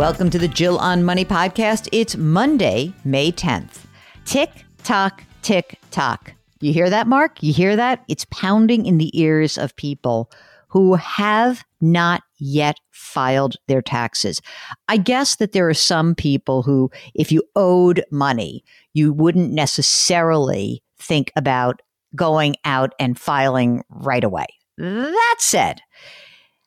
Welcome to the Jill on Money podcast. It's Monday, May 10th. Tick tock, tick tock. You hear that, Mark? You hear that? It's pounding in the ears of people who have not yet filed their taxes. I guess that there are some people who, if you owed money, you wouldn't necessarily think about going out and filing right away. That said,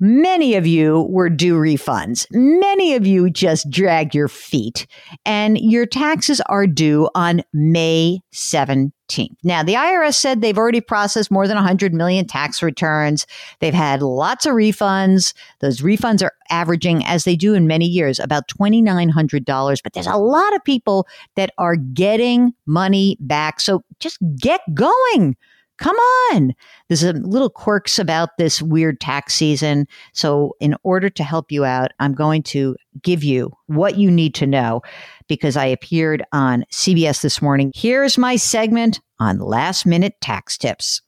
Many of you were due refunds. Many of you just dragged your feet, and your taxes are due on May 17th. Now, the IRS said they've already processed more than 100 million tax returns. They've had lots of refunds. Those refunds are averaging, as they do in many years, about $2,900. But there's a lot of people that are getting money back. So just get going. Come on. There's a little quirks about this weird tax season. So, in order to help you out, I'm going to give you what you need to know because I appeared on CBS this morning. Here's my segment on last minute tax tips.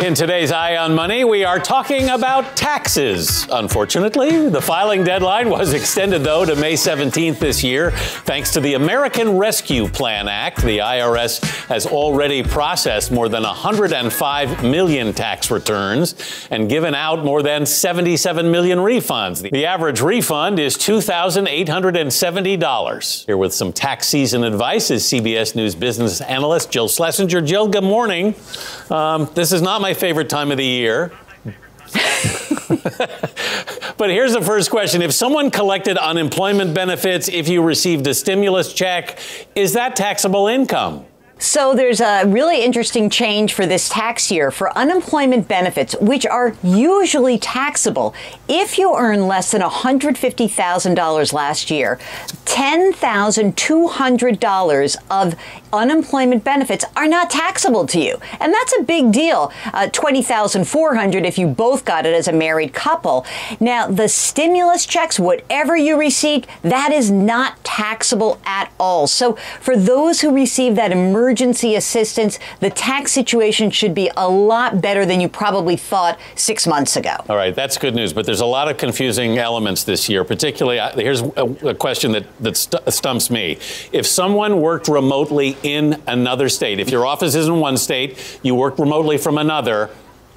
In today's Eye on Money, we are talking about taxes. Unfortunately, the filing deadline was extended, though, to May 17th this year. Thanks to the American Rescue Plan Act, the IRS has already processed more than 105 million tax returns and given out more than 77 million refunds. The average refund is $2,870. Here with some tax season advice is CBS News business analyst Jill Schlesinger. Jill, good morning. Um, this is not my favorite time of the year. but here's the first question. If someone collected unemployment benefits, if you received a stimulus check, is that taxable income? So there's a really interesting change for this tax year for unemployment benefits, which are usually taxable. If you earn less than $150,000 last year, $10,200 of unemployment benefits are not taxable to you. And that's a big deal. Uh, 20400 if you both got it as a married couple. Now, the stimulus checks, whatever you received, that is not taxable at all. So for those who receive that emergency emergency assistance, the tax situation should be a lot better than you probably thought six months ago. All right, that's good news. But there's a lot of confusing elements this year. Particularly, uh, here's a, question that, that st- stumps me. If someone worked remotely in another state, if your office is in one state, you work remotely from another,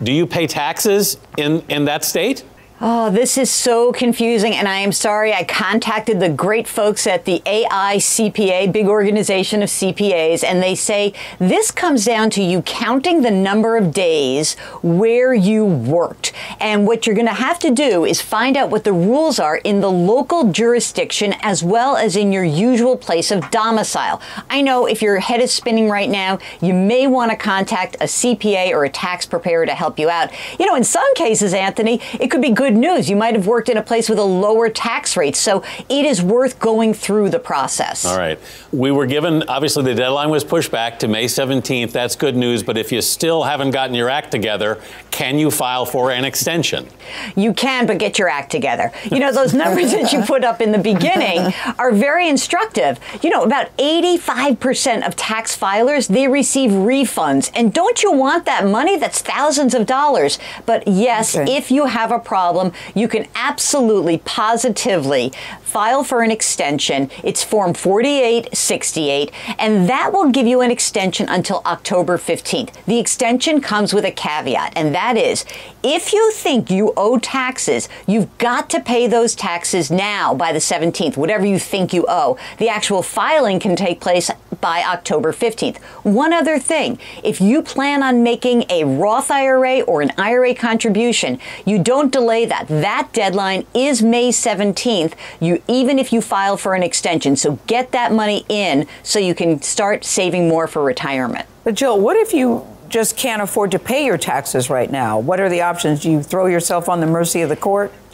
do you pay taxes in, in that state? Oh, this is so confusing, and I am sorry. I contacted the great folks at the AICPA, big organization of CPAs, and they say this comes down to you counting the number of days where you worked. And what you're going to have to do is find out what the rules are in the local jurisdiction as well as in your usual place of domicile. I know if your head is spinning right now, you may want to contact a CPA or a tax preparer to help you out. You know, in some cases, Anthony, it could be good good news. You might have worked in a place with a lower tax rate. So it is worth going through the process. All right. We were given, obviously, the deadline was pushed back to May 17th. That's good news. But if you still haven't gotten your act together, Can you file for an extension? You can, but get your act together. You know, those numbers that you put up in the beginning are very instructive. You know, about 85% of tax filers, they receive refunds. And don't you want that money? That's thousands of dollars. But yes, okay. if you have a problem, you can absolutely, positively file for an extension. It's Form 4868, and that will give you an extension until October 15th. The extension comes with a caveat, and that is if you think you owe taxes, you've got to pay those taxes now by the 17th, whatever you think you owe. The actual filing can take place by October 15th. One other thing if you plan on making a Roth IRA or an IRA contribution, you don't delay that. That deadline is May 17th. You even if you file for an extension. So get that money in so you can start saving more for retirement. But Jill, what if you just can't afford to pay your taxes right now? What are the options? Do you throw yourself on the mercy of the court?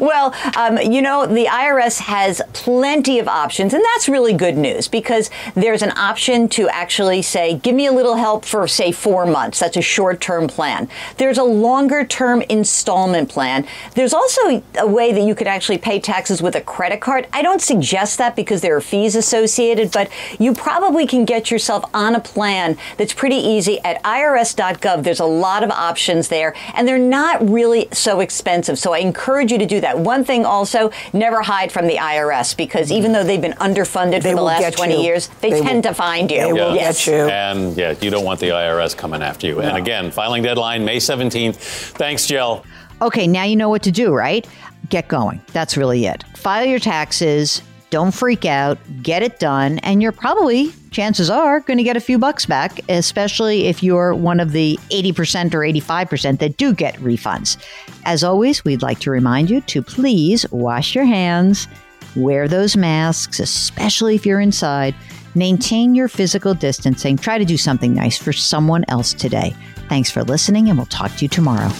well, um, you know, the IRS has plenty of options, and that's really good news because there's an option to actually say, give me a little help for, say, four months. That's a short term plan. There's a longer term installment plan. There's also a way that you could actually pay taxes with a credit card. I don't suggest that because there are fees associated, but you probably can get yourself on a plan that's pretty easy at irs.gov. There's a lot of options there, and they're not really so expensive. So I encourage you to do that. One thing also, never hide from the IRS because even though they've been underfunded they for the last 20 you. years, they, they tend will, to find you. They will yes. get you. And yeah, you don't want the IRS coming after you. No. And again, filing deadline May 17th. Thanks, Jill. Okay, now you know what to do, right? Get going. That's really it. File your taxes don't freak out, get it done, and you're probably, chances are, going to get a few bucks back, especially if you're one of the 80% or 85% that do get refunds. As always, we'd like to remind you to please wash your hands, wear those masks, especially if you're inside, maintain your physical distancing, try to do something nice for someone else today. Thanks for listening, and we'll talk to you tomorrow.